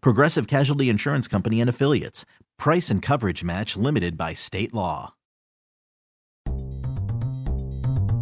Progressive Casualty Insurance Company and Affiliates. Price and coverage match limited by state law.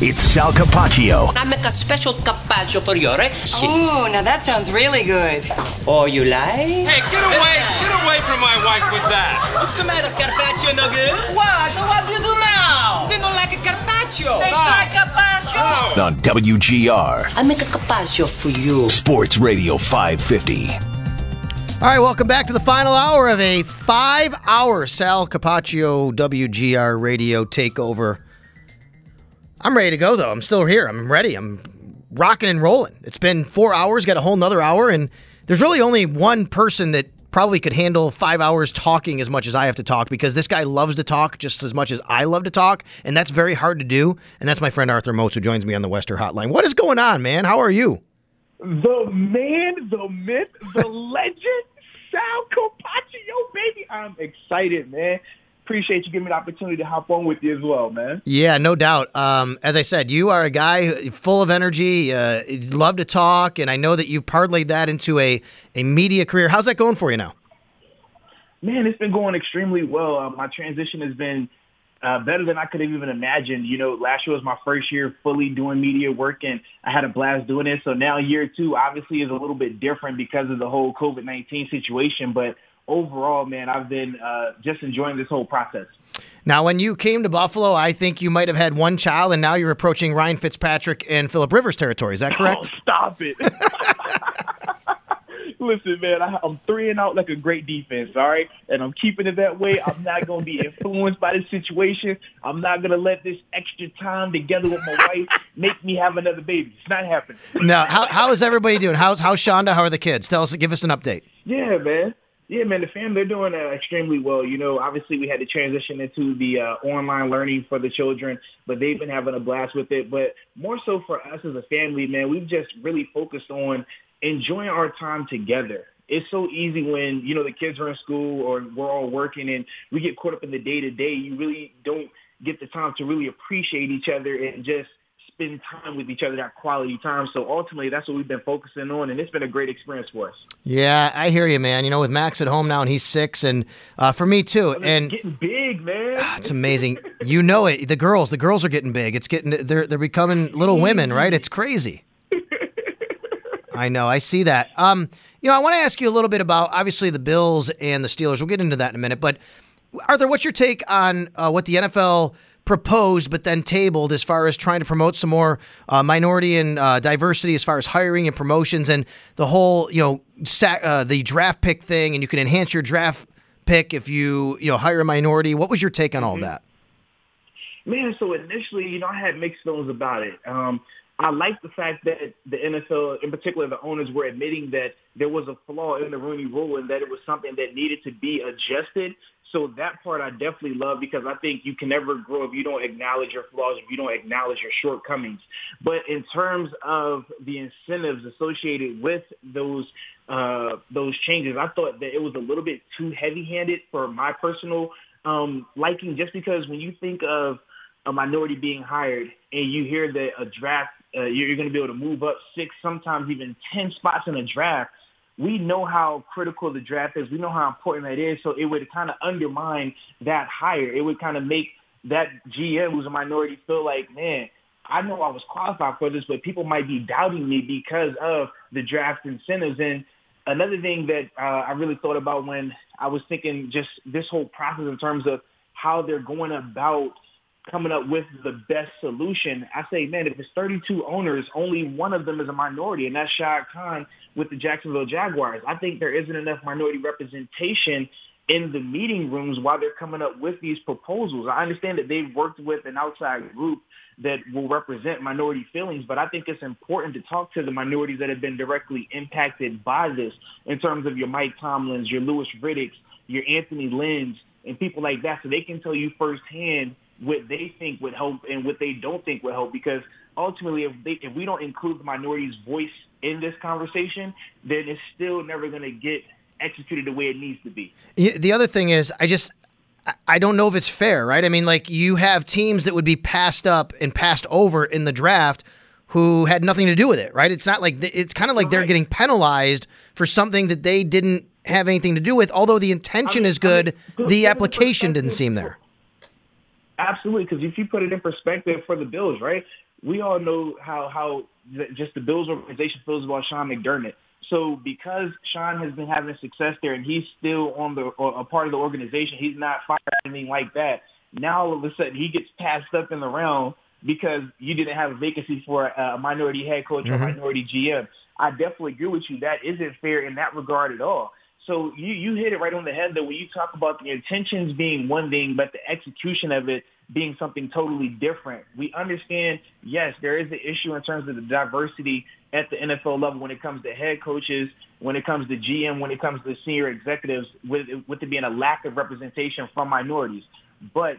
It's Sal Capaccio. I make a special carpaccio for you, right? sis? Ooh, now that sounds really good. Oh, you like? Hey, get away! Get away from my wife with that! What's the matter, Carpaccio? No good? What? What do you do now? They don't like a Carpaccio. They oh. like carpaccio. On WGR I make a carpaccio for you. Sports Radio 550. All right, welcome back to the final hour of a five hour Sal Capaccio WGR radio takeover. I'm ready to go, though. I'm still here. I'm ready. I'm rocking and rolling. It's been four hours, got a whole nother hour, and there's really only one person that probably could handle five hours talking as much as I have to talk because this guy loves to talk just as much as I love to talk, and that's very hard to do. And that's my friend Arthur Moats who joins me on the West Herr Hotline. What is going on, man? How are you? The man, the myth, the legend, Sal Capaccio, baby. I'm excited, man. Appreciate you giving me the opportunity to hop on with you as well, man. Yeah, no doubt. Um, as I said, you are a guy full of energy, uh, love to talk, and I know that you parlayed that into a, a media career. How's that going for you now? Man, it's been going extremely well. Uh, my transition has been uh, better than I could have even imagined. You know, last year was my first year fully doing media work, and I had a blast doing it. So now year two obviously is a little bit different because of the whole COVID-19 situation, but overall, man, I've been uh, just enjoying this whole process. Now, when you came to Buffalo, I think you might have had one child, and now you're approaching Ryan Fitzpatrick and Philip Rivers territory. Is that correct? Oh, stop it. Listen, man, I, I'm three and out like a great defense, all right? And I'm keeping it that way. I'm not going to be influenced by this situation. I'm not going to let this extra time together with my wife make me have another baby. It's not happening. now, how, how is everybody doing? How's how's Shonda? How are the kids? Tell us, give us an update. Yeah, man. Yeah, man, the family, they're doing uh, extremely well. You know, obviously we had to transition into the uh, online learning for the children, but they've been having a blast with it. But more so for us as a family, man, we've just really focused on enjoying our time together. It's so easy when, you know, the kids are in school or we're all working and we get caught up in the day to day. You really don't get the time to really appreciate each other and just spend time with each other, that quality time. So ultimately, that's what we've been focusing on, and it's been a great experience for us. Yeah, I hear you, man. You know, with Max at home now, and he's six, and uh, for me too. And getting big, man. it's amazing. You know it. The girls, the girls are getting big. It's getting. They're they're becoming little women, right? It's crazy. I know. I see that. Um, you know, I want to ask you a little bit about obviously the Bills and the Steelers. We'll get into that in a minute. But Arthur, what's your take on uh, what the NFL proposed but then tabled as far as trying to promote some more uh, minority and uh, diversity as far as hiring and promotions and the whole, you know, sa- uh, the draft pick thing, and you can enhance your draft pick if you, you know, hire a minority. What was your take on all of that? Man, so initially, you know, I had mixed feelings about it. Um, I like the fact that the NFL, in particular the owners, were admitting that there was a flaw in the Rooney Rule and that it was something that needed to be adjusted. So that part I definitely love because I think you can never grow if you don't acknowledge your flaws, if you don't acknowledge your shortcomings. But in terms of the incentives associated with those uh, those changes, I thought that it was a little bit too heavy-handed for my personal um, liking. Just because when you think of a minority being hired and you hear that a draft uh, you're, you're going to be able to move up six, sometimes even 10 spots in a draft. We know how critical the draft is. We know how important that is. So it would kind of undermine that hire. It would kind of make that GM who's a minority feel like, man, I know I was qualified for this, but people might be doubting me because of the draft incentives. And another thing that uh, I really thought about when I was thinking just this whole process in terms of how they're going about coming up with the best solution. I say, man, if it's 32 owners, only one of them is a minority, and that's Shad Khan with the Jacksonville Jaguars. I think there isn't enough minority representation in the meeting rooms while they're coming up with these proposals. I understand that they've worked with an outside group that will represent minority feelings, but I think it's important to talk to the minorities that have been directly impacted by this in terms of your Mike Tomlins, your Louis Riddicks, your Anthony Lynn's, and people like that so they can tell you firsthand what they think would help and what they don't think would help because ultimately if they if we don't include the minority's voice in this conversation then it's still never going to get executed the way it needs to be the other thing is i just I don't know if it's fair, right? I mean, like you have teams that would be passed up and passed over in the draft who had nothing to do with it, right? It's not like it's kind of like they're getting penalized for something that they didn't have anything to do with. Although the intention I mean, is good, I mean, the application didn't seem there. Absolutely, because if you put it in perspective for the Bills, right? We all know how how just the Bills organization feels about Sean McDermott. So because Sean has been having success there and he's still on the a part of the organization, he's not fired or anything like that. Now all of a sudden he gets passed up in the round because you didn't have a vacancy for a minority head coach mm-hmm. or minority GM. I definitely agree with you. That isn't fair in that regard at all. So you, you hit it right on the head that when you talk about the intentions being one thing, but the execution of it being something totally different. We understand, yes, there is an issue in terms of the diversity at the NFL level when it comes to head coaches, when it comes to GM, when it comes to senior executives, with, with it being a lack of representation from minorities. But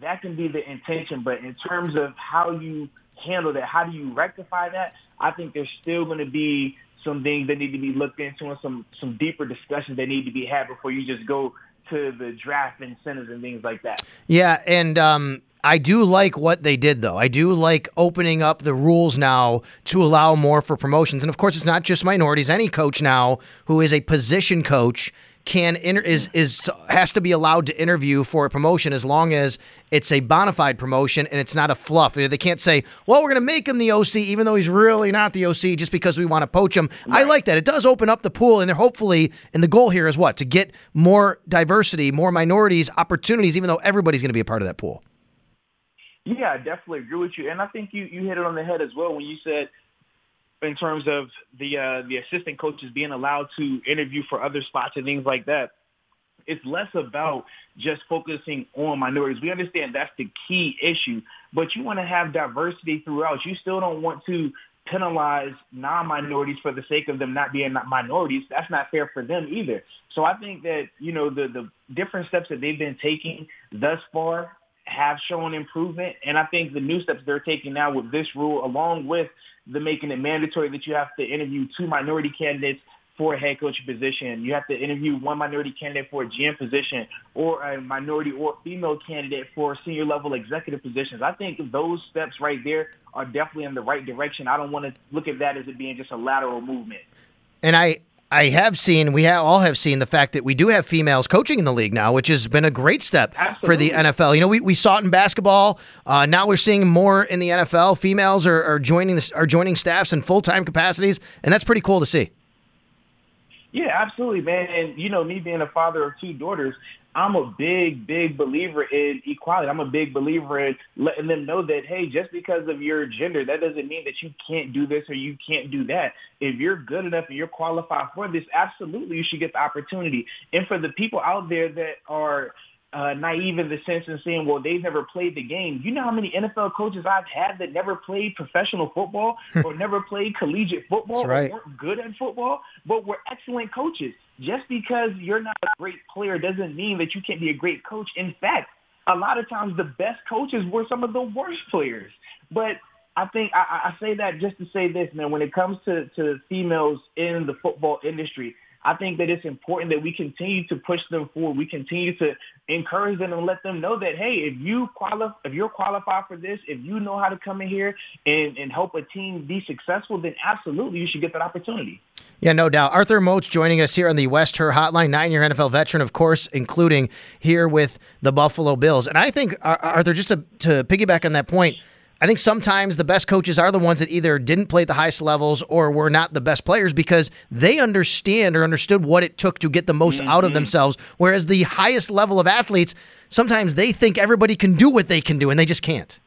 that can be the intention. But in terms of how you handle that, how do you rectify that? I think there's still going to be some things that need to be looked into and some some deeper discussions that need to be had before you just go to the draft incentives and things like that. Yeah, and um, I do like what they did, though. I do like opening up the rules now to allow more for promotions. And of course, it's not just minorities. Any coach now who is a position coach can inter- is is has to be allowed to interview for a promotion as long as it's a bona fide promotion and it's not a fluff. They can't say, "Well, we're going to make him the OC," even though he's really not the OC, just because we want to poach him. Right. I like that. It does open up the pool, and they're hopefully, and the goal here is what to get more diversity, more minorities, opportunities, even though everybody's going to be a part of that pool. Yeah, I definitely agree with you, and I think you you hit it on the head as well when you said in terms of the uh, the assistant coaches being allowed to interview for other spots and things like that. It's less about just focusing on minorities. We understand that's the key issue, but you want to have diversity throughout. You still don't want to penalize non-minorities for the sake of them not being minorities. That's not fair for them either. So I think that, you know, the, the different steps that they've been taking thus far have shown improvement. And I think the new steps they're taking now with this rule, along with the making it mandatory that you have to interview two minority candidates for a head coach position. You have to interview one minority candidate for a GM position or a minority or female candidate for senior level executive positions. I think those steps right there are definitely in the right direction. I don't want to look at that as it being just a lateral movement. And I, I have seen, we have, all have seen the fact that we do have females coaching in the league now, which has been a great step Absolutely. for the NFL. You know, we, we saw it in basketball. Uh, now we're seeing more in the NFL. Females are, are joining the, are joining staffs in full time capacities, and that's pretty cool to see. Yeah, absolutely, man. And you know, me being a father of two daughters, I'm a big, big believer in equality. I'm a big believer in letting them know that, hey, just because of your gender, that doesn't mean that you can't do this or you can't do that. If you're good enough and you're qualified for this, absolutely you should get the opportunity. And for the people out there that are uh, naive in the sense of saying, well, they've never played the game. You know how many NFL coaches I've had that never played professional football or never played collegiate football right. or weren't good at football, but were excellent coaches. Just because you're not a great player doesn't mean that you can't be a great coach. In fact, a lot of times the best coaches were some of the worst players. But I think I, I say that just to say this, man. When it comes to, to females in the football industry, I think that it's important that we continue to push them forward. We continue to encourage them and let them know that, hey, if you qualify, if you're qualified for this, if you know how to come in here and, and help a team be successful, then absolutely you should get that opportunity. Yeah, no doubt. Arthur Moats joining us here on the West Herr Hotline, nine-year NFL veteran, of course, including here with the Buffalo Bills. And I think, Arthur, just to, to piggyback on that point, I think sometimes the best coaches are the ones that either didn't play at the highest levels or were not the best players because they understand or understood what it took to get the most out of mm-hmm. themselves. Whereas the highest level of athletes, sometimes they think everybody can do what they can do and they just can't.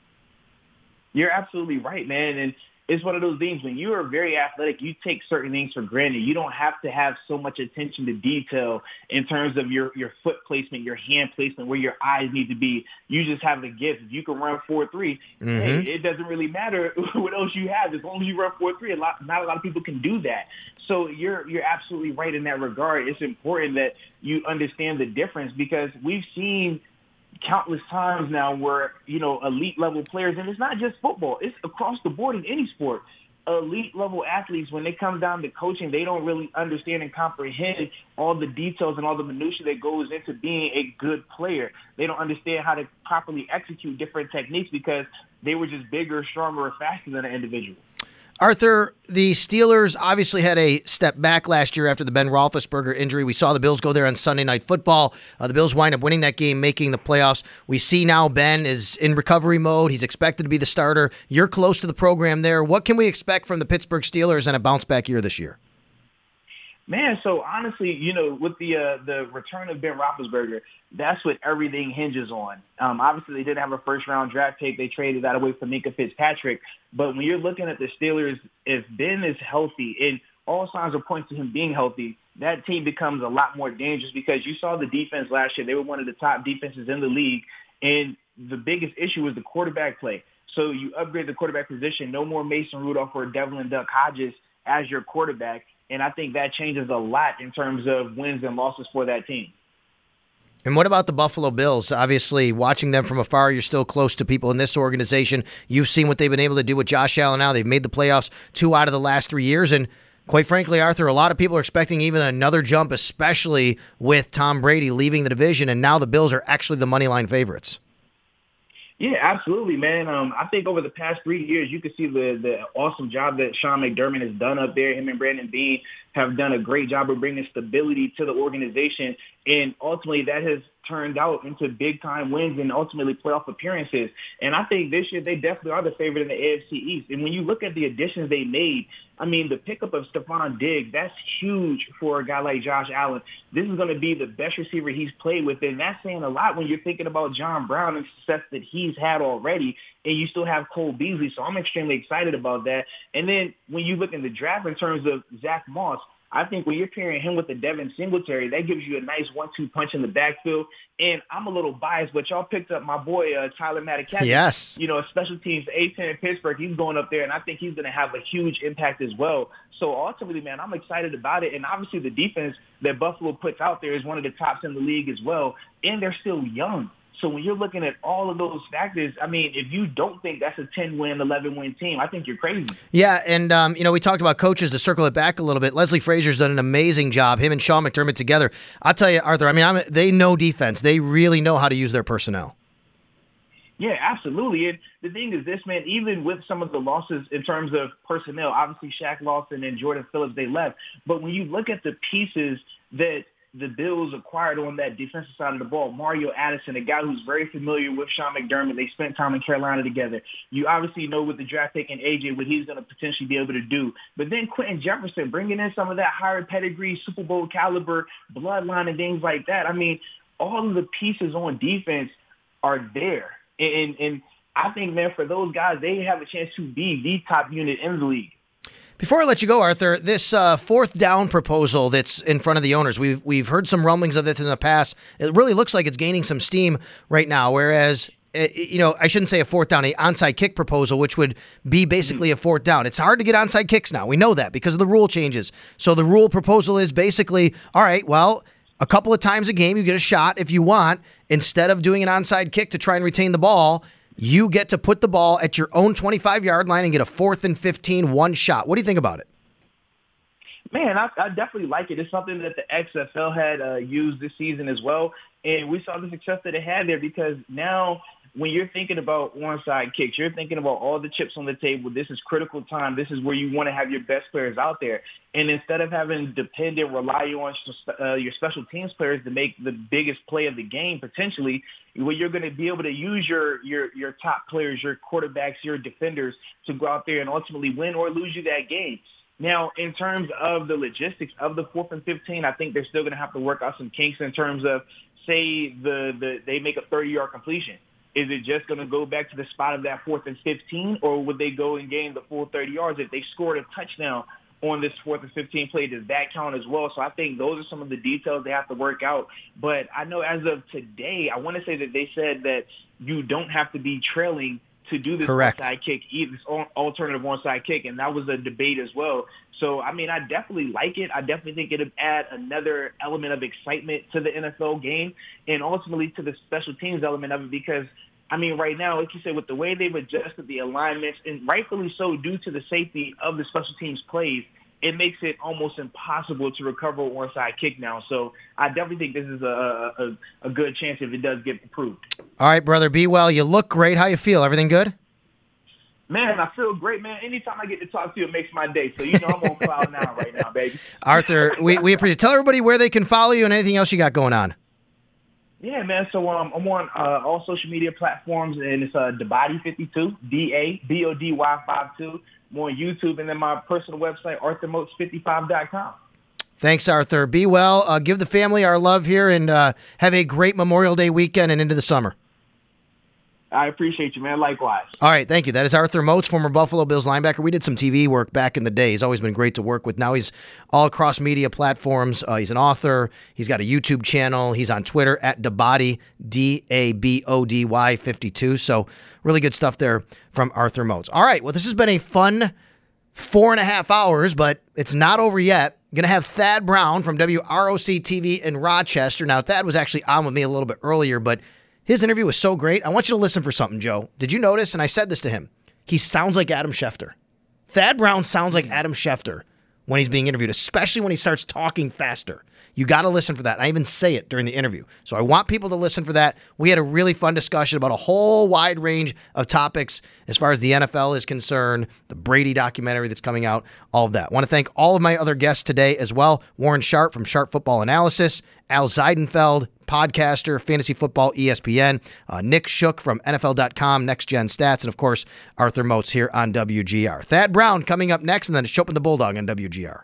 You're absolutely right, man. And it's one of those things when you are very athletic, you take certain things for granted. You don't have to have so much attention to detail in terms of your, your foot placement, your hand placement, where your eyes need to be. You just have the gift. If you can run 4-3, hey, mm-hmm. it doesn't really matter what else you have. As long as you run 4-3, a lot, not a lot of people can do that. So you're, you're absolutely right in that regard. It's important that you understand the difference because we've seen – countless times now where, you know, elite level players, and it's not just football, it's across the board in any sport. Elite level athletes, when they come down to coaching, they don't really understand and comprehend all the details and all the minutia that goes into being a good player. They don't understand how to properly execute different techniques because they were just bigger, stronger, or faster than an individual. Arthur, the Steelers obviously had a step back last year after the Ben Roethlisberger injury. We saw the Bills go there on Sunday Night Football. Uh, the Bills wind up winning that game, making the playoffs. We see now Ben is in recovery mode. He's expected to be the starter. You're close to the program there. What can we expect from the Pittsburgh Steelers and a bounce back year this year? Man, so honestly, you know, with the uh, the return of Ben Roethlisberger, that's what everything hinges on. Um, obviously, they didn't have a first round draft pick; they traded that away for Minkah Fitzpatrick. But when you're looking at the Steelers, if Ben is healthy, and all signs are pointing to him being healthy, that team becomes a lot more dangerous because you saw the defense last year; they were one of the top defenses in the league, and the biggest issue was the quarterback play. So you upgrade the quarterback position. No more Mason Rudolph or Devlin Duck Hodges as your quarterback. And I think that changes a lot in terms of wins and losses for that team. And what about the Buffalo Bills? Obviously, watching them from afar, you're still close to people in this organization. You've seen what they've been able to do with Josh Allen now. They've made the playoffs two out of the last three years. And quite frankly, Arthur, a lot of people are expecting even another jump, especially with Tom Brady leaving the division. And now the Bills are actually the money line favorites. Yeah, absolutely, man. Um, I think over the past three years, you can see the the awesome job that Sean McDermott has done up there. Him and Brandon Beane have done a great job of bringing stability to the organization, and ultimately that has turned out into big time wins and ultimately playoff appearances. And I think this year they definitely are the favorite in the AFC East. And when you look at the additions they made, I mean, the pickup of Stefon Diggs, that's huge for a guy like Josh Allen. This is going to be the best receiver he's played with. And that's saying a lot when you're thinking about John Brown and success that he's had already. And you still have Cole Beasley. So I'm extremely excited about that. And then when you look in the draft in terms of Zach Moss, I think when you're pairing him with the Devin Singletary, that gives you a nice one-two punch in the backfield. And I'm a little biased, but y'all picked up my boy uh, Tyler Matakevich. Yes. You know, special teams A10 in Pittsburgh. He's going up there, and I think he's going to have a huge impact as well. So ultimately, man, I'm excited about it. And obviously, the defense that Buffalo puts out there is one of the tops in the league as well. And they're still young. So when you're looking at all of those factors, I mean, if you don't think that's a 10 win, 11 win team, I think you're crazy. Yeah, and um, you know we talked about coaches to circle it back a little bit. Leslie Frazier's done an amazing job. Him and Sean McDermott together. I'll tell you, Arthur. I mean, I'm, they know defense. They really know how to use their personnel. Yeah, absolutely. And the thing is this, man, even with some of the losses in terms of personnel, obviously Shaq Lawson and Jordan Phillips, they left. But when you look at the pieces that the Bills acquired on that defensive side of the ball. Mario Addison, a guy who's very familiar with Sean McDermott. They spent time in Carolina together. You obviously know with the draft pick and AJ what he's going to potentially be able to do. But then Quinton Jefferson, bringing in some of that higher pedigree, Super Bowl caliber bloodline and things like that. I mean, all of the pieces on defense are there. And, and I think, man, for those guys, they have a chance to be the top unit in the league. Before I let you go, Arthur, this uh, fourth down proposal that's in front of the owners, we've we've heard some rumblings of this in the past. It really looks like it's gaining some steam right now. Whereas, uh, you know, I shouldn't say a fourth down, a onside kick proposal, which would be basically a fourth down. It's hard to get onside kicks now. We know that because of the rule changes. So the rule proposal is basically, all right, well, a couple of times a game you get a shot if you want. Instead of doing an onside kick to try and retain the ball, you get to put the ball at your own 25 yard line and get a fourth and 15 one shot. What do you think about it? Man, I, I definitely like it. It's something that the XFL had uh, used this season as well. And we saw the success that it had there because now when you're thinking about onside kicks, you're thinking about all the chips on the table. This is critical time. This is where you want to have your best players out there. And instead of having dependent, rely on uh, your special teams players to make the biggest play of the game, potentially, where you're going to be able to use your your your top players, your quarterbacks, your defenders to go out there and ultimately win or lose you that game. Now, in terms of the logistics of the fourth and 15, I think they're still going to have to work out some kinks in terms of, say, the, the they make a 30-yard completion is it just going to go back to the spot of that fourth and 15, or would they go and gain the full 30 yards? If they scored a touchdown on this fourth and 15 play, does that count as well? So I think those are some of the details they have to work out. But I know as of today, I want to say that they said that you don't have to be trailing to do this Correct. onside kick, this alternative onside kick, and that was a debate as well. So, I mean, I definitely like it. I definitely think it'd add another element of excitement to the NFL game and ultimately to the special teams element of it because – I mean, right now, like you said, with the way they've adjusted the alignments, and rightfully so, due to the safety of the special teams plays, it makes it almost impossible to recover a onside kick now. So I definitely think this is a, a, a good chance if it does get approved. All right, brother, be well. You look great. How you feel? Everything good? Man, I feel great, man. Anytime I get to talk to you, it makes my day. So you know I'm on cloud nine right now, baby. Arthur, we, we appreciate. Tell everybody where they can follow you and anything else you got going on. Yeah, man. So um, I'm on uh, all social media platforms, and it's uh, Dabody52, D-A-B-O-D-Y 52. I'm on YouTube, and then my personal website, ArthurMoats55.com. Thanks, Arthur. Be well. Uh, give the family our love here, and uh, have a great Memorial Day weekend and into the summer. I appreciate you, man. Likewise. All right, thank you. That is Arthur Moats, former Buffalo Bills linebacker. We did some TV work back in the day. He's always been great to work with. Now he's all across media platforms. Uh, he's an author. He's got a YouTube channel. He's on Twitter at Dabody, D A B O D Y 52. So really good stuff there from Arthur Moats. All right, well, this has been a fun four and a half hours, but it's not over yet. Going to have Thad Brown from WROC TV in Rochester. Now, Thad was actually on with me a little bit earlier, but his interview was so great. I want you to listen for something, Joe. Did you notice? And I said this to him. He sounds like Adam Schefter. Thad Brown sounds like hmm. Adam Schefter when he's being interviewed, especially when he starts talking faster. You got to listen for that. I even say it during the interview. So I want people to listen for that. We had a really fun discussion about a whole wide range of topics as far as the NFL is concerned, the Brady documentary that's coming out, all of that. I want to thank all of my other guests today as well Warren Sharp from Sharp Football Analysis, Al Zeidenfeld, podcaster, fantasy football, ESPN, uh, Nick Shook from NFL.com, Next Gen Stats, and of course, Arthur Moats here on WGR. Thad Brown coming up next, and then Schopp and the Bulldog on WGR.